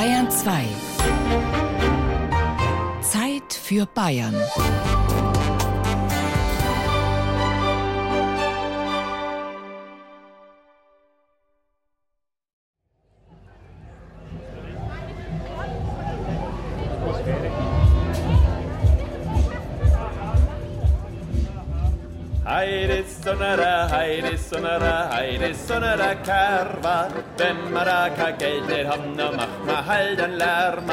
Bayern 2. Zeit für Bayern. Heide sonara, heide sonara, heide sonara karva. Wenn man da kein Geld nicht haben, dann macht man halt einen Lärm.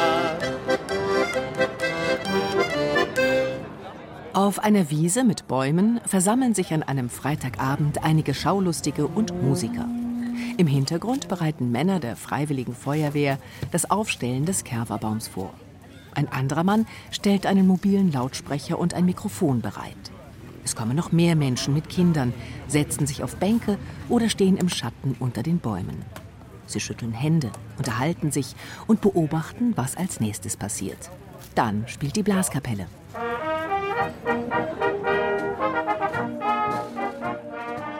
Auf einer Wiese mit Bäumen versammeln sich an einem Freitagabend einige Schaulustige und Musiker. Im Hintergrund bereiten Männer der Freiwilligen Feuerwehr das Aufstellen des Kerverbaums vor. Ein anderer Mann stellt einen mobilen Lautsprecher und ein Mikrofon bereit. Es kommen noch mehr Menschen mit Kindern, setzen sich auf Bänke oder stehen im Schatten unter den Bäumen. Sie schütteln Hände, unterhalten sich und beobachten, was als nächstes passiert. Dann spielt die Blaskapelle.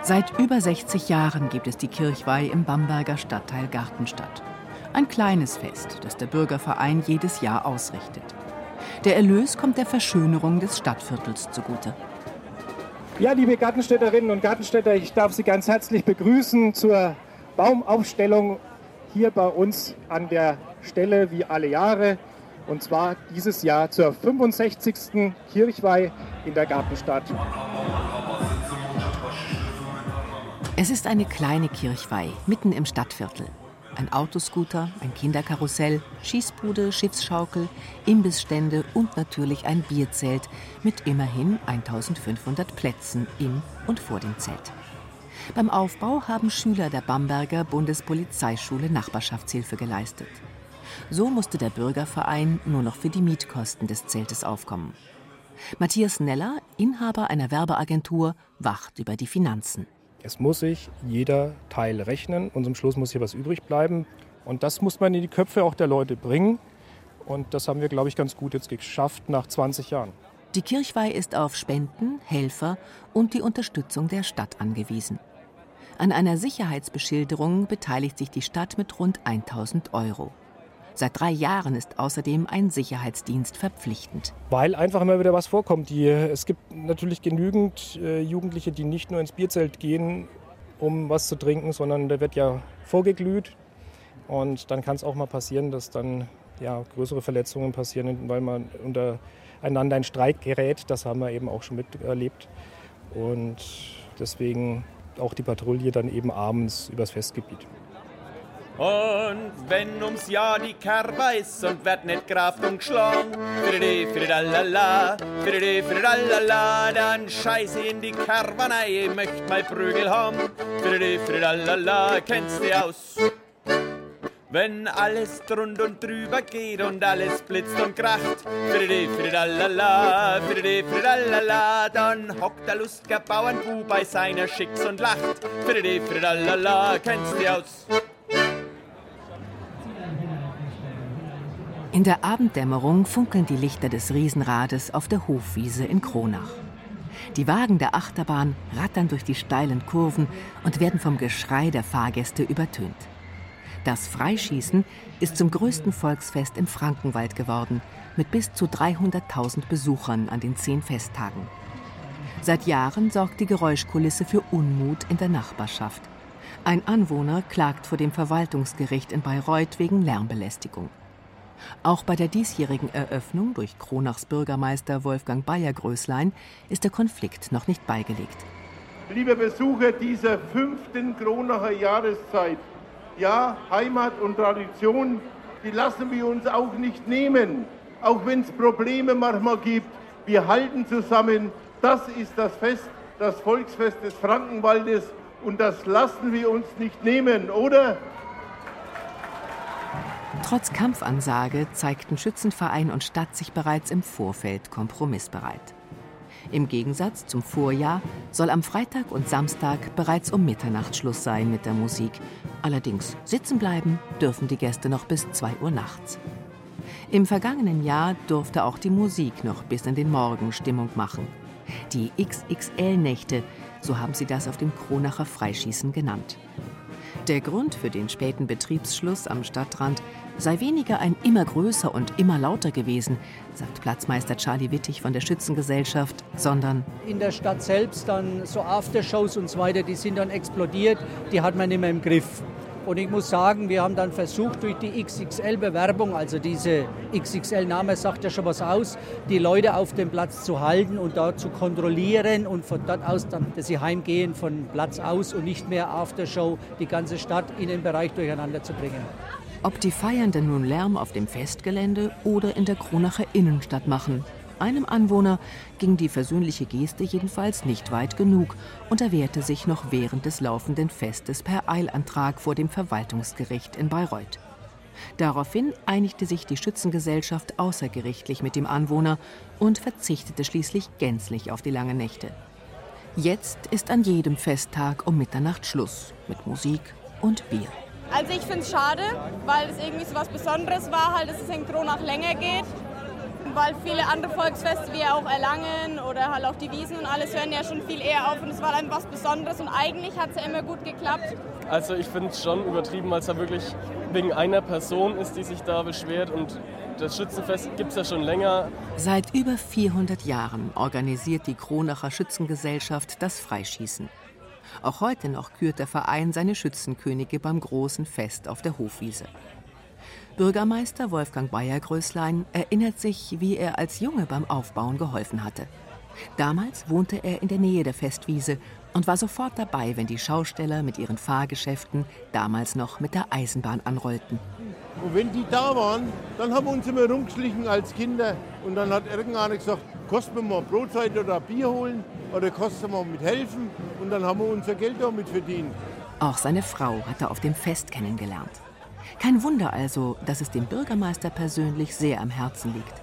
Seit über 60 Jahren gibt es die Kirchweih im Bamberger Stadtteil Gartenstadt. Ein kleines Fest, das der Bürgerverein jedes Jahr ausrichtet. Der Erlös kommt der Verschönerung des Stadtviertels zugute. Ja, liebe Gartenstädterinnen und Gartenstädter, ich darf Sie ganz herzlich begrüßen zur Baumaufstellung hier bei uns an der Stelle wie alle Jahre. Und zwar dieses Jahr zur 65. Kirchweih in der Gartenstadt. Es ist eine kleine Kirchweih mitten im Stadtviertel. Ein Autoscooter, ein Kinderkarussell, Schießbude, Schiffsschaukel, Imbissstände und natürlich ein Bierzelt mit immerhin 1500 Plätzen im und vor dem Zelt. Beim Aufbau haben Schüler der Bamberger Bundespolizeischule Nachbarschaftshilfe geleistet. So musste der Bürgerverein nur noch für die Mietkosten des Zeltes aufkommen. Matthias Neller, Inhaber einer Werbeagentur, wacht über die Finanzen. Es muss sich jeder Teil rechnen und zum Schluss muss hier was übrig bleiben. Und das muss man in die Köpfe auch der Leute bringen. Und das haben wir, glaube ich, ganz gut jetzt geschafft nach 20 Jahren. Die Kirchweih ist auf Spenden, Helfer und die Unterstützung der Stadt angewiesen. An einer Sicherheitsbeschilderung beteiligt sich die Stadt mit rund 1000 Euro. Seit drei Jahren ist außerdem ein Sicherheitsdienst verpflichtend. Weil einfach immer wieder was vorkommt. Die, es gibt natürlich genügend äh, Jugendliche, die nicht nur ins Bierzelt gehen, um was zu trinken, sondern da wird ja vorgeglüht. Und dann kann es auch mal passieren, dass dann ja, größere Verletzungen passieren, weil man untereinander in Streit gerät. Das haben wir eben auch schon miterlebt. Und deswegen auch die Patrouille dann eben abends übers Festgebiet. Und wenn ums Jahr die Kerber ist und wird nicht graft und geschlagen, friddi, friddalala, friddi, friddalala, dann scheiße in die rein, möcht mal Prügel haben, friddi, friddalala, kennst du aus? Wenn alles drund und drüber geht und alles blitzt und kracht, friddi, friddalala, friddi, friddalala, dann hockt der lustiger Bauernbub bei seiner Schicks und lacht, friddi, friddalala, kennst du aus? In der Abenddämmerung funkeln die Lichter des Riesenrades auf der Hofwiese in Kronach. Die Wagen der Achterbahn rattern durch die steilen Kurven und werden vom Geschrei der Fahrgäste übertönt. Das Freischießen ist zum größten Volksfest im Frankenwald geworden, mit bis zu 300.000 Besuchern an den zehn Festtagen. Seit Jahren sorgt die Geräuschkulisse für Unmut in der Nachbarschaft. Ein Anwohner klagt vor dem Verwaltungsgericht in Bayreuth wegen Lärmbelästigung. Auch bei der diesjährigen Eröffnung durch Kronachs Bürgermeister Wolfgang Bayer-Größlein ist der Konflikt noch nicht beigelegt. Liebe Besucher dieser fünften Kronacher Jahreszeit, ja, Heimat und Tradition, die lassen wir uns auch nicht nehmen. Auch wenn es Probleme manchmal gibt, wir halten zusammen. Das ist das Fest, das Volksfest des Frankenwaldes und das lassen wir uns nicht nehmen, oder? Trotz Kampfansage zeigten Schützenverein und Stadt sich bereits im Vorfeld kompromissbereit. Im Gegensatz zum Vorjahr soll am Freitag und Samstag bereits um Mitternacht Schluss sein mit der Musik. Allerdings sitzen bleiben dürfen die Gäste noch bis 2 Uhr nachts. Im vergangenen Jahr durfte auch die Musik noch bis in den Morgen Stimmung machen. Die XXL-Nächte, so haben sie das auf dem Kronacher Freischießen genannt. Der Grund für den späten Betriebsschluss am Stadtrand sei weniger ein immer größer und immer lauter gewesen, sagt Platzmeister Charlie Wittig von der Schützengesellschaft, sondern in der Stadt selbst dann so Aftershows und so weiter, die sind dann explodiert, die hat man nicht mehr im Griff. Und ich muss sagen, wir haben dann versucht, durch die XXL-Bewerbung, also diese XXL-Name sagt ja schon was aus, die Leute auf dem Platz zu halten und dort zu kontrollieren und von dort aus dann, dass sie heimgehen von Platz aus und nicht mehr Aftershow die ganze Stadt in den Bereich durcheinander zu bringen. Ob die Feiernden nun Lärm auf dem Festgelände oder in der Kronacher Innenstadt machen, einem Anwohner ging die versöhnliche Geste jedenfalls nicht weit genug und er wehrte sich noch während des laufenden Festes per Eilantrag vor dem Verwaltungsgericht in Bayreuth. Daraufhin einigte sich die Schützengesellschaft außergerichtlich mit dem Anwohner und verzichtete schließlich gänzlich auf die langen Nächte. Jetzt ist an jedem Festtag um Mitternacht Schluss mit Musik und Bier. Also ich finde es schade, weil es irgendwie so was Besonderes war, halt, dass es in Kronach länger geht weil viele andere Volksfeste wie auch Erlangen oder halt auch die Wiesen und alles hören ja schon viel eher auf und es war dann was Besonderes und eigentlich hat es ja immer gut geklappt. Also ich finde es schon übertrieben, weil es ja wirklich wegen einer Person ist, die sich da beschwert und das Schützenfest gibt es ja schon länger. Seit über 400 Jahren organisiert die Kronacher Schützengesellschaft das Freischießen. Auch heute noch kürt der Verein seine Schützenkönige beim großen Fest auf der Hofwiese. Bürgermeister Wolfgang Bayer-Größlein erinnert sich, wie er als Junge beim Aufbauen geholfen hatte. Damals wohnte er in der Nähe der Festwiese und war sofort dabei, wenn die Schausteller mit ihren Fahrgeschäften damals noch mit der Eisenbahn anrollten. Und wenn die da waren, dann haben wir uns immer rumgeschlichen als Kinder. Und dann hat irgendeiner gesagt, kostet mir mal Brotzeit oder Bier holen oder kostet mal mit helfen. Und dann haben wir unser Geld damit verdient. Auch seine Frau hat er auf dem Fest kennengelernt. Kein Wunder also, dass es dem Bürgermeister persönlich sehr am Herzen liegt.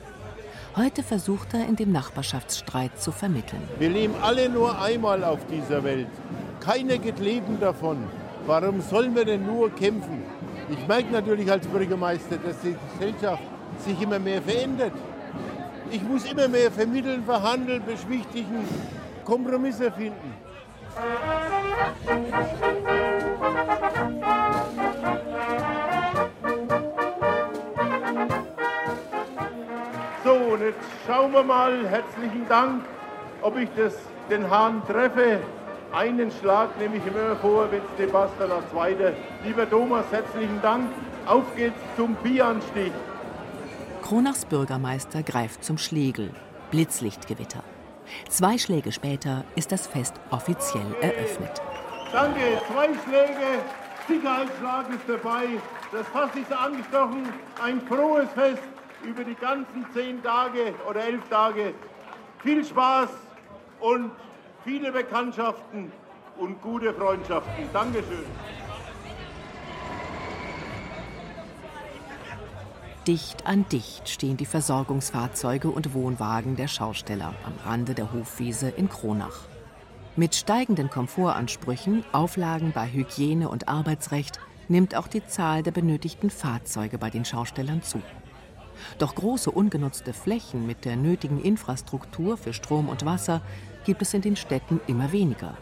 Heute versucht er in dem Nachbarschaftsstreit zu vermitteln. Wir leben alle nur einmal auf dieser Welt. Keiner geht leben davon. Warum sollen wir denn nur kämpfen? Ich merke natürlich als Bürgermeister, dass die Gesellschaft sich immer mehr verändert. Ich muss immer mehr vermitteln, verhandeln, beschwichtigen, Kompromisse finden. und jetzt schauen wir mal, herzlichen Dank, ob ich das, den Hahn treffe. Einen Schlag nehme ich immer vor, wenn es Sebastian als Zweiter. Lieber Thomas, herzlichen Dank. Auf geht's zum Bieranstich. Kronachs Bürgermeister greift zum Schlegel. Blitzlichtgewitter. Zwei Schläge später ist das Fest offiziell eröffnet. Danke, zwei Schläge, Sicherheitsschlag ist dabei. Das Fass ist angestochen. Ein frohes Fest über die ganzen zehn Tage oder elf Tage viel Spaß und viele Bekanntschaften und gute Freundschaften. Dankeschön. Dicht an dicht stehen die Versorgungsfahrzeuge und Wohnwagen der Schausteller am Rande der Hofwiese in Kronach. Mit steigenden Komfortansprüchen, Auflagen bei Hygiene und Arbeitsrecht nimmt auch die Zahl der benötigten Fahrzeuge bei den Schaustellern zu. Doch große ungenutzte Flächen mit der nötigen Infrastruktur für Strom und Wasser gibt es in den Städten immer weniger.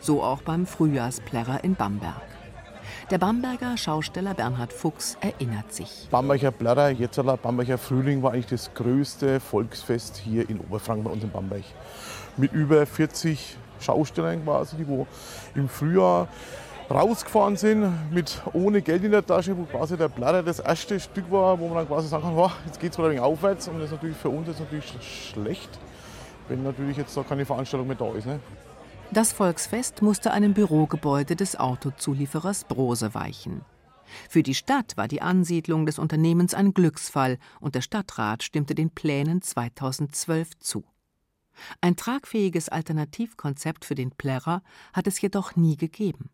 So auch beim Frühjahrsplärrer in Bamberg. Der Bamberger Schausteller Bernhard Fuchs erinnert sich. Bamberger Plärrer, jetzt Bamberger Frühling war eigentlich das größte Volksfest hier in Oberfranken bei uns in Bamberg. Mit über 40 Schaustellern quasi, die wo im Frühjahr rausgefahren sind, mit ohne Geld in der Tasche, wo quasi der Blatter das erste Stück war, wo man dann quasi sagen kann, jetzt geht es wieder ein wenig aufwärts. Und das ist natürlich für uns jetzt natürlich schlecht, wenn natürlich jetzt da keine Veranstaltung mehr da ist. Ne? Das Volksfest musste einem Bürogebäude des Autozulieferers Brose weichen. Für die Stadt war die Ansiedlung des Unternehmens ein Glücksfall und der Stadtrat stimmte den Plänen 2012 zu. Ein tragfähiges Alternativkonzept für den Plärrer hat es jedoch nie gegeben.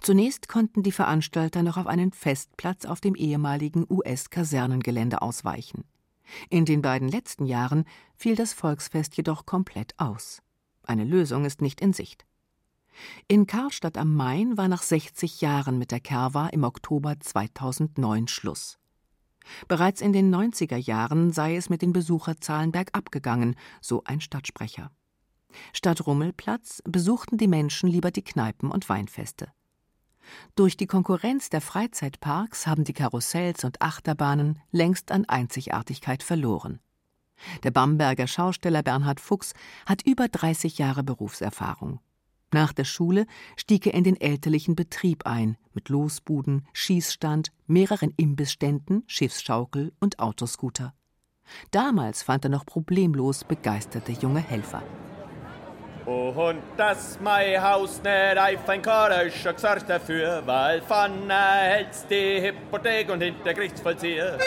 Zunächst konnten die Veranstalter noch auf einen Festplatz auf dem ehemaligen US-Kasernengelände ausweichen. In den beiden letzten Jahren fiel das Volksfest jedoch komplett aus. Eine Lösung ist nicht in Sicht. In Karlstadt am Main war nach 60 Jahren mit der Kerwa im Oktober 2009 Schluss. Bereits in den 90er Jahren sei es mit den Besucherzahlen bergab gegangen, so ein Stadtsprecher. Statt Rummelplatz besuchten die Menschen lieber die Kneipen und Weinfeste. Durch die Konkurrenz der Freizeitparks haben die Karussells und Achterbahnen längst an Einzigartigkeit verloren. Der Bamberger Schausteller Bernhard Fuchs hat über 30 Jahre Berufserfahrung. Nach der Schule stieg er in den elterlichen Betrieb ein, mit Losbuden, Schießstand, mehreren Imbissständen, Schiffsschaukel und Autoscooter. Damals fand er noch problemlos begeisterte junge Helfer. Und dass mein Haus nicht auf ein Karisch gesorgt dafür, weil von hält's die Hypothek und hinter Gerichtsvollzieher.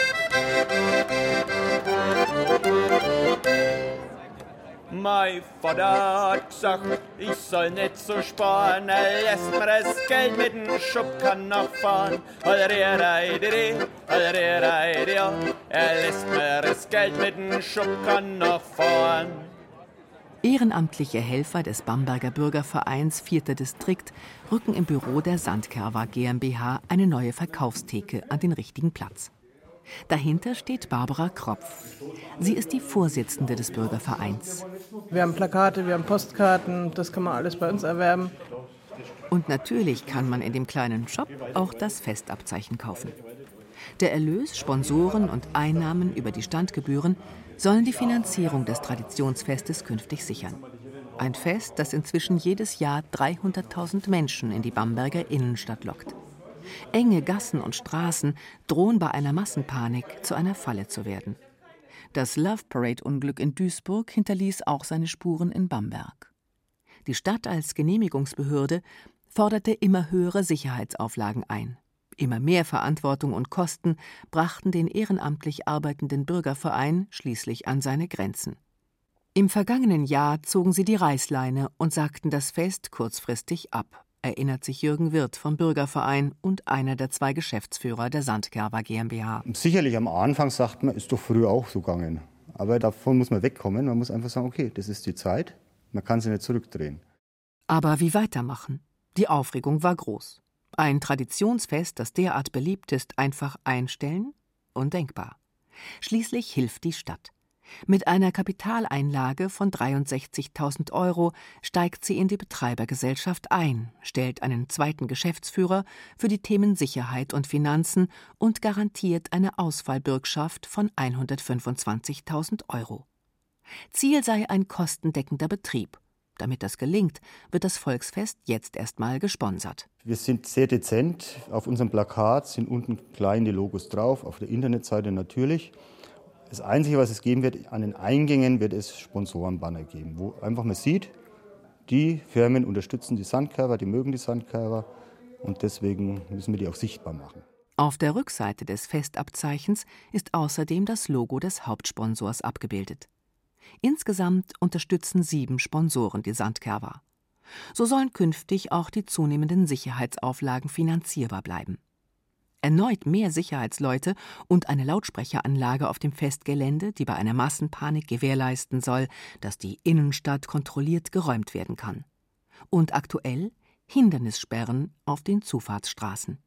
Mein Vater hat gesagt, ich soll nicht so sparen, er lässt mir das Geld mit dem Schubkarren noch fahren. Er lässt mir das Geld mit dem Schubkarren noch fahren. Ehrenamtliche Helfer des Bamberger Bürgervereins Vierter Distrikt rücken im Büro der Sandkerwa GmbH eine neue Verkaufstheke an den richtigen Platz. Dahinter steht Barbara Kropf. Sie ist die Vorsitzende des Bürgervereins. Wir haben Plakate, wir haben Postkarten, das kann man alles bei uns erwerben. Und natürlich kann man in dem kleinen Shop auch das Festabzeichen kaufen. Der Erlös, Sponsoren und Einnahmen über die Standgebühren sollen die Finanzierung des Traditionsfestes künftig sichern. Ein Fest, das inzwischen jedes Jahr 300.000 Menschen in die Bamberger Innenstadt lockt. Enge Gassen und Straßen drohen bei einer Massenpanik zu einer Falle zu werden. Das Love Parade-Unglück in Duisburg hinterließ auch seine Spuren in Bamberg. Die Stadt als Genehmigungsbehörde forderte immer höhere Sicherheitsauflagen ein. Immer mehr Verantwortung und Kosten brachten den ehrenamtlich arbeitenden Bürgerverein schließlich an seine Grenzen. Im vergangenen Jahr zogen sie die Reißleine und sagten das Fest kurzfristig ab, erinnert sich Jürgen Wirth vom Bürgerverein und einer der zwei Geschäftsführer der Sandkerber GmbH. Sicherlich am Anfang sagt man, ist doch früher auch so gegangen. Aber davon muss man wegkommen. Man muss einfach sagen, okay, das ist die Zeit. Man kann sie nicht zurückdrehen. Aber wie weitermachen? Die Aufregung war groß. Ein Traditionsfest, das derart beliebt ist, einfach einstellen? Undenkbar. Schließlich hilft die Stadt. Mit einer Kapitaleinlage von 63.000 Euro steigt sie in die Betreibergesellschaft ein, stellt einen zweiten Geschäftsführer für die Themen Sicherheit und Finanzen und garantiert eine Ausfallbürgschaft von 125.000 Euro. Ziel sei ein kostendeckender Betrieb damit das gelingt, wird das Volksfest jetzt erstmal gesponsert. Wir sind sehr dezent. Auf unserem Plakat sind unten kleine Logos drauf, auf der Internetseite natürlich. Das Einzige, was es geben wird, an den Eingängen wird es Sponsorenbanner geben, wo einfach man sieht, die Firmen unterstützen die Sandkörper, die mögen die Sandkörper und deswegen müssen wir die auch sichtbar machen. Auf der Rückseite des Festabzeichens ist außerdem das Logo des Hauptsponsors abgebildet. Insgesamt unterstützen sieben Sponsoren die Sandkerwa. So sollen künftig auch die zunehmenden Sicherheitsauflagen finanzierbar bleiben. Erneut mehr Sicherheitsleute und eine Lautsprecheranlage auf dem Festgelände, die bei einer Massenpanik gewährleisten soll, dass die Innenstadt kontrolliert geräumt werden kann. Und aktuell Hindernissperren auf den Zufahrtsstraßen.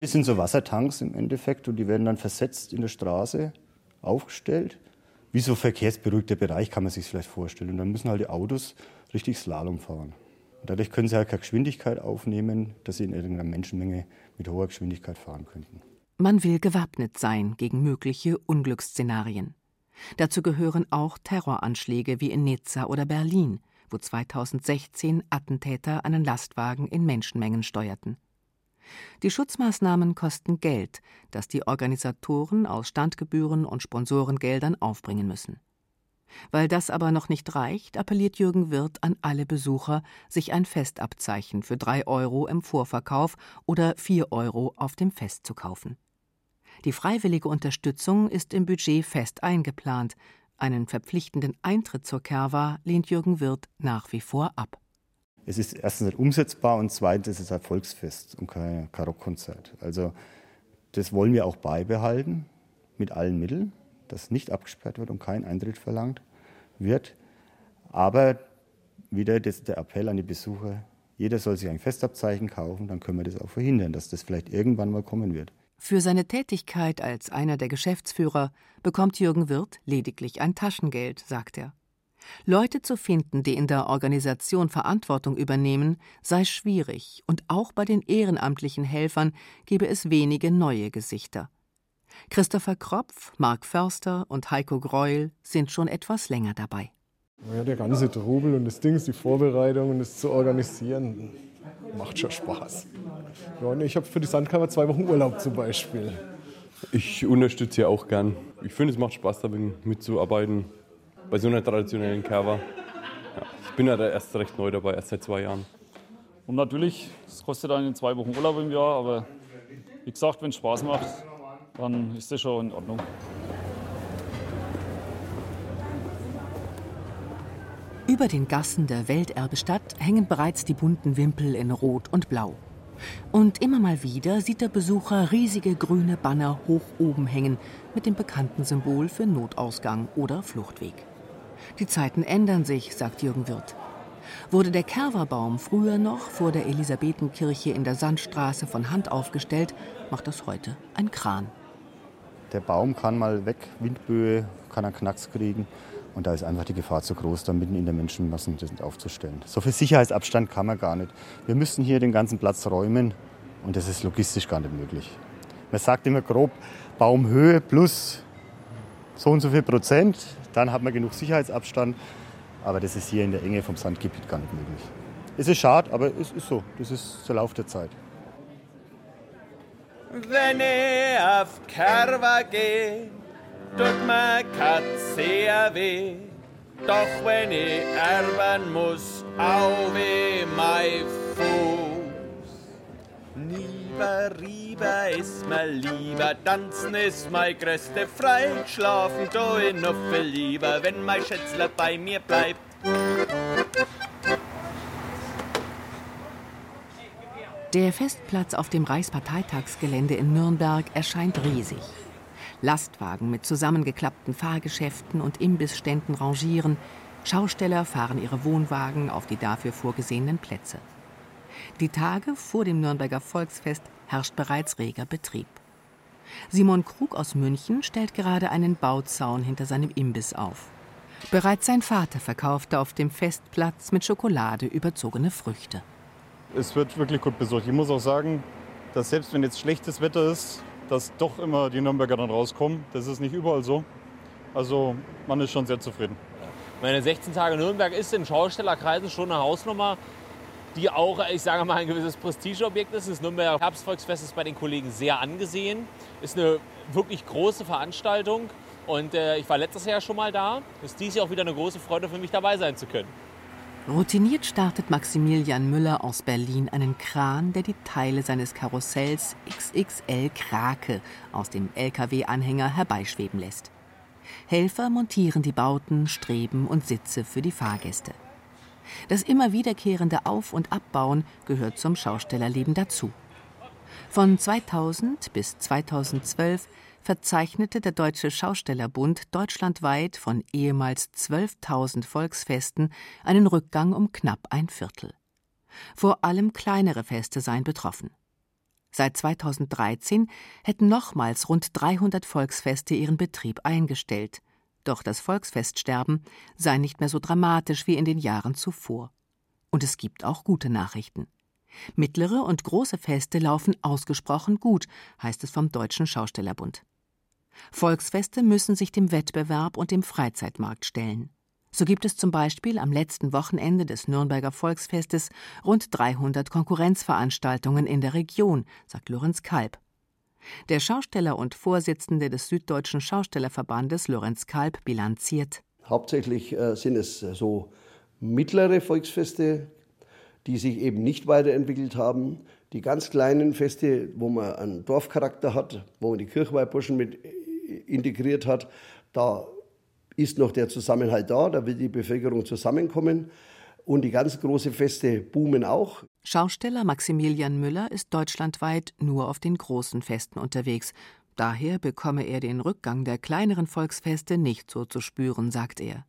Das sind so Wassertanks im Endeffekt und die werden dann versetzt in der Straße aufgestellt wie so verkehrsberuhigter Bereich kann man sich vielleicht vorstellen. Und dann müssen halt die Autos richtig Slalom fahren. Und dadurch können sie halt keine Geschwindigkeit aufnehmen, dass sie in irgendeiner Menschenmenge mit hoher Geschwindigkeit fahren könnten. Man will gewappnet sein gegen mögliche Unglücksszenarien. Dazu gehören auch Terroranschläge wie in Nizza oder Berlin, wo 2016 Attentäter einen Lastwagen in Menschenmengen steuerten. Die Schutzmaßnahmen kosten Geld, das die Organisatoren aus Standgebühren und Sponsorengeldern aufbringen müssen. Weil das aber noch nicht reicht, appelliert Jürgen Wirth an alle Besucher, sich ein Festabzeichen für drei Euro im Vorverkauf oder vier Euro auf dem Fest zu kaufen. Die freiwillige Unterstützung ist im Budget fest eingeplant. Einen verpflichtenden Eintritt zur Kerwa lehnt Jürgen Wirth nach wie vor ab es ist erstens nicht umsetzbar und zweitens ist es ein Volksfest und kein, kein Rockkonzert. Also das wollen wir auch beibehalten mit allen Mitteln, dass nicht abgesperrt wird und kein Eintritt verlangt wird. Aber wieder das, der Appell an die Besucher, jeder soll sich ein Festabzeichen kaufen, dann können wir das auch verhindern, dass das vielleicht irgendwann mal kommen wird. Für seine Tätigkeit als einer der Geschäftsführer bekommt Jürgen Wirth lediglich ein Taschengeld, sagt er. Leute zu finden, die in der Organisation Verantwortung übernehmen, sei schwierig, und auch bei den ehrenamtlichen Helfern gebe es wenige neue Gesichter. Christopher Kropf, Mark Förster und Heiko Greuel sind schon etwas länger dabei. Ja, der ganze Trubel und das Ding, die Vorbereitung und das zu organisieren, macht schon Spaß. Ja, ich habe für die Sandkammer zwei Wochen Urlaub zum Beispiel. Ich unterstütze ja auch gern. Ich finde, es macht Spaß, da mitzuarbeiten bei so einer traditionellen Cover. Ja, ich bin ja da erst recht neu dabei, erst seit zwei Jahren. Und natürlich, es kostet einen zwei Wochen Urlaub im Jahr, aber wie gesagt, wenn es Spaß macht, dann ist das schon in Ordnung. Über den Gassen der Welterbestadt hängen bereits die bunten Wimpel in Rot und Blau. Und immer mal wieder sieht der Besucher riesige grüne Banner hoch oben hängen mit dem bekannten Symbol für Notausgang oder Fluchtweg. Die Zeiten ändern sich, sagt Jürgen Wirth. Wurde der Kerverbaum früher noch vor der Elisabethenkirche in der Sandstraße von Hand aufgestellt, macht das heute ein Kran. Der Baum kann mal weg, Windböe, kann einen Knacks kriegen. Und da ist einfach die Gefahr zu groß, da mitten in der Menschenmassen aufzustellen. So viel Sicherheitsabstand kann man gar nicht. Wir müssen hier den ganzen Platz räumen und das ist logistisch gar nicht möglich. Man sagt immer grob Baumhöhe plus so und so viel Prozent, dann hat man genug Sicherheitsabstand. Aber das ist hier in der Enge vom Sandgebiet gar nicht möglich. Es ist schade, aber es ist so. Das ist der Lauf der Zeit. Wenn ich auf Kerwa gehe, tut mir sehr weh. Doch wenn ich erben muss, au weh mein Fuß. Lieber, lieber ist mir lieber, tanzen ist mein größte Frei. Schlafen ich noch viel lieber, wenn mein Schätzler bei mir bleibt. Der Festplatz auf dem Reichsparteitagsgelände in Nürnberg erscheint riesig. Lastwagen mit zusammengeklappten Fahrgeschäften und Imbissständen rangieren, Schausteller fahren ihre Wohnwagen auf die dafür vorgesehenen Plätze. Die Tage vor dem Nürnberger Volksfest herrscht bereits reger Betrieb. Simon Krug aus München stellt gerade einen Bauzaun hinter seinem Imbiss auf. Bereits sein Vater verkaufte auf dem Festplatz mit Schokolade überzogene Früchte. Es wird wirklich gut besucht. Ich muss auch sagen, dass selbst wenn jetzt schlechtes Wetter ist, dass doch immer die Nürnberger dann rauskommen. Das ist nicht überall so. Also man ist schon sehr zufrieden. Meine 16 Tage Nürnberg ist in Schaustellerkreisen schon eine Hausnummer, die auch, ich sage mal, ein gewisses Prestigeobjekt ist. Das Nürnberger Herbstvolksfest ist bei den Kollegen sehr angesehen. Ist eine wirklich große Veranstaltung. Und äh, ich war letztes Jahr schon mal da. Ist dies Jahr auch wieder eine große Freude für mich dabei sein zu können. Routiniert startet Maximilian Müller aus Berlin einen Kran, der die Teile seines Karussells XXL Krake aus dem LKW-Anhänger herbeischweben lässt. Helfer montieren die Bauten, Streben und Sitze für die Fahrgäste. Das immer wiederkehrende Auf- und Abbauen gehört zum Schaustellerleben dazu. Von 2000 bis 2012 verzeichnete der Deutsche Schaustellerbund deutschlandweit von ehemals 12.000 Volksfesten einen Rückgang um knapp ein Viertel. Vor allem kleinere Feste seien betroffen. Seit 2013 hätten nochmals rund 300 Volksfeste ihren Betrieb eingestellt. Doch das Volksfeststerben sei nicht mehr so dramatisch wie in den Jahren zuvor. Und es gibt auch gute Nachrichten. Mittlere und große Feste laufen ausgesprochen gut, heißt es vom Deutschen Schaustellerbund. Volksfeste müssen sich dem Wettbewerb und dem Freizeitmarkt stellen. So gibt es zum Beispiel am letzten Wochenende des Nürnberger Volksfestes rund 300 Konkurrenzveranstaltungen in der Region, sagt Lorenz Kalb. Der Schausteller und Vorsitzende des Süddeutschen Schaustellerverbandes, Lorenz Kalb, bilanziert. Hauptsächlich äh, sind es so mittlere Volksfeste, die sich eben nicht weiterentwickelt haben. Die ganz kleinen Feste, wo man einen Dorfcharakter hat, wo man die Kirchweihburschen mit integriert hat, da ist noch der Zusammenhalt da, da will die Bevölkerung zusammenkommen. Und die ganz großen Feste boomen auch. Schausteller Maximilian Müller ist deutschlandweit nur auf den großen Festen unterwegs. Daher bekomme er den Rückgang der kleineren Volksfeste nicht so zu spüren, sagt er.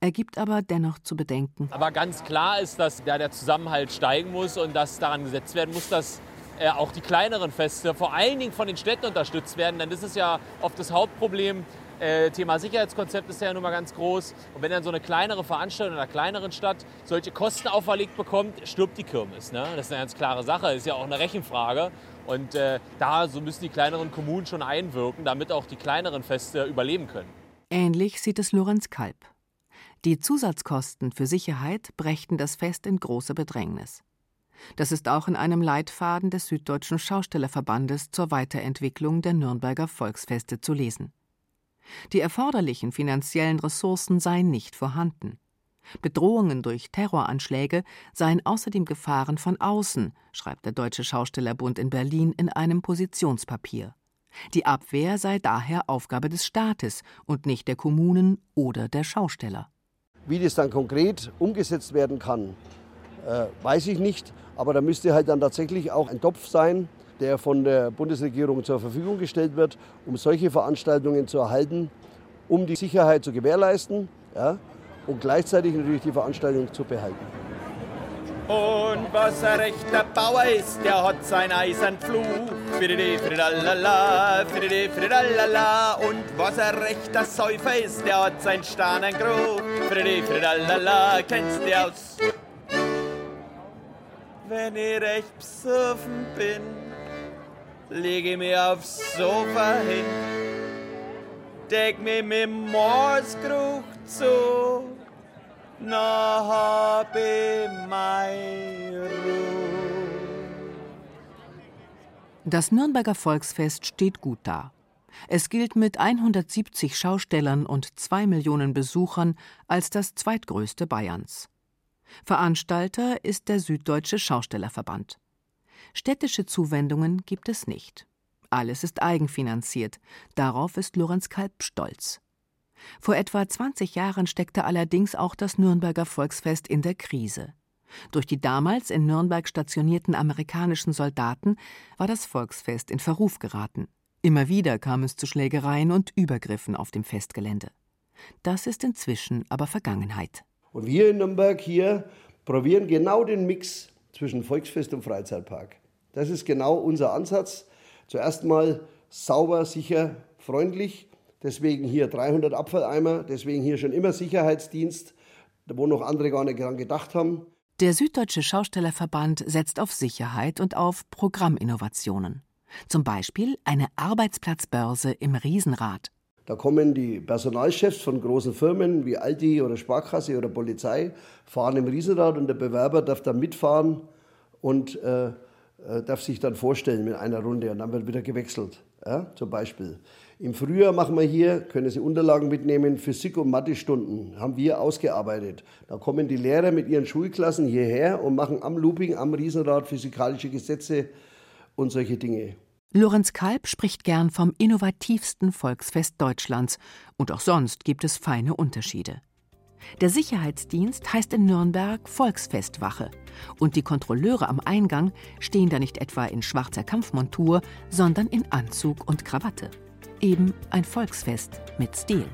Er gibt aber dennoch zu bedenken. Aber ganz klar ist, dass der Zusammenhalt steigen muss und dass daran gesetzt werden muss, dass äh, auch die kleineren Feste vor allen Dingen von den Städten unterstützt werden. Denn das ist ja oft das Hauptproblem, Äh, Thema Sicherheitskonzept ist ja nun mal ganz groß. Und wenn dann so eine kleinere Veranstaltung in einer kleineren Stadt solche Kosten auferlegt bekommt, stirbt die Kirmes. Ne? Das ist eine ganz klare Sache. Das ist ja auch eine Rechenfrage. Und äh, da so müssen die kleineren Kommunen schon einwirken, damit auch die kleineren Feste überleben können. Ähnlich sieht es Lorenz Kalb. Die Zusatzkosten für Sicherheit brächten das Fest in große Bedrängnis. Das ist auch in einem Leitfaden des Süddeutschen Schaustellerverbandes zur Weiterentwicklung der Nürnberger Volksfeste zu lesen. Die erforderlichen finanziellen Ressourcen seien nicht vorhanden. Bedrohungen durch Terroranschläge seien außerdem Gefahren von außen, schreibt der Deutsche Schaustellerbund in Berlin in einem Positionspapier. Die Abwehr sei daher Aufgabe des Staates und nicht der Kommunen oder der Schausteller. Wie das dann konkret umgesetzt werden kann, äh, weiß ich nicht. Aber da müsste halt dann tatsächlich auch ein Topf sein, der von der Bundesregierung zur Verfügung gestellt wird, um solche Veranstaltungen zu erhalten, um die Sicherheit zu gewährleisten ja, und gleichzeitig natürlich die Veranstaltung zu behalten. Und was ein rechter Bauer ist, der hat sein eisern Fluch. Frididi, fridalala, frididi, fridalala. Und was ein rechter Säufer ist, der hat sein Sternengruch. Frididi, fridalala, kennst du aus? Wenn ich recht besoffen bin, lege mich aufs Sofa hin, deck mich mit Morsgeruch zu na hab ich meine Ruhe. Das Nürnberger Volksfest steht gut da. Es gilt mit 170 Schaustellern und zwei Millionen Besuchern als das zweitgrößte Bayerns. Veranstalter ist der Süddeutsche Schaustellerverband. Städtische Zuwendungen gibt es nicht. Alles ist eigenfinanziert. Darauf ist Lorenz Kalb stolz. Vor etwa 20 Jahren steckte allerdings auch das Nürnberger Volksfest in der Krise. Durch die damals in Nürnberg stationierten amerikanischen Soldaten war das Volksfest in Verruf geraten. Immer wieder kam es zu Schlägereien und Übergriffen auf dem Festgelände. Das ist inzwischen aber Vergangenheit. Und wir in Nürnberg hier probieren genau den Mix zwischen Volksfest und Freizeitpark. Das ist genau unser Ansatz. Zuerst mal sauber, sicher, freundlich Deswegen hier 300 Abfalleimer, deswegen hier schon immer Sicherheitsdienst, wo noch andere gar nicht daran gedacht haben. Der Süddeutsche Schaustellerverband setzt auf Sicherheit und auf Programminnovationen. Zum Beispiel eine Arbeitsplatzbörse im Riesenrad. Da kommen die Personalchefs von großen Firmen wie Aldi oder Sparkasse oder Polizei, fahren im Riesenrad und der Bewerber darf dann mitfahren und äh, äh darf sich dann vorstellen mit einer Runde und dann wird wieder gewechselt, ja, zum Beispiel. Im Frühjahr machen wir hier, können Sie Unterlagen mitnehmen, Physik- und Mathe-Stunden haben wir ausgearbeitet. Da kommen die Lehrer mit ihren Schulklassen hierher und machen am Looping, am Riesenrad physikalische Gesetze und solche Dinge. Lorenz Kalb spricht gern vom innovativsten Volksfest Deutschlands und auch sonst gibt es feine Unterschiede. Der Sicherheitsdienst heißt in Nürnberg Volksfestwache und die Kontrolleure am Eingang stehen da nicht etwa in schwarzer Kampfmontur, sondern in Anzug und Krawatte eben ein Volksfest mit Stil.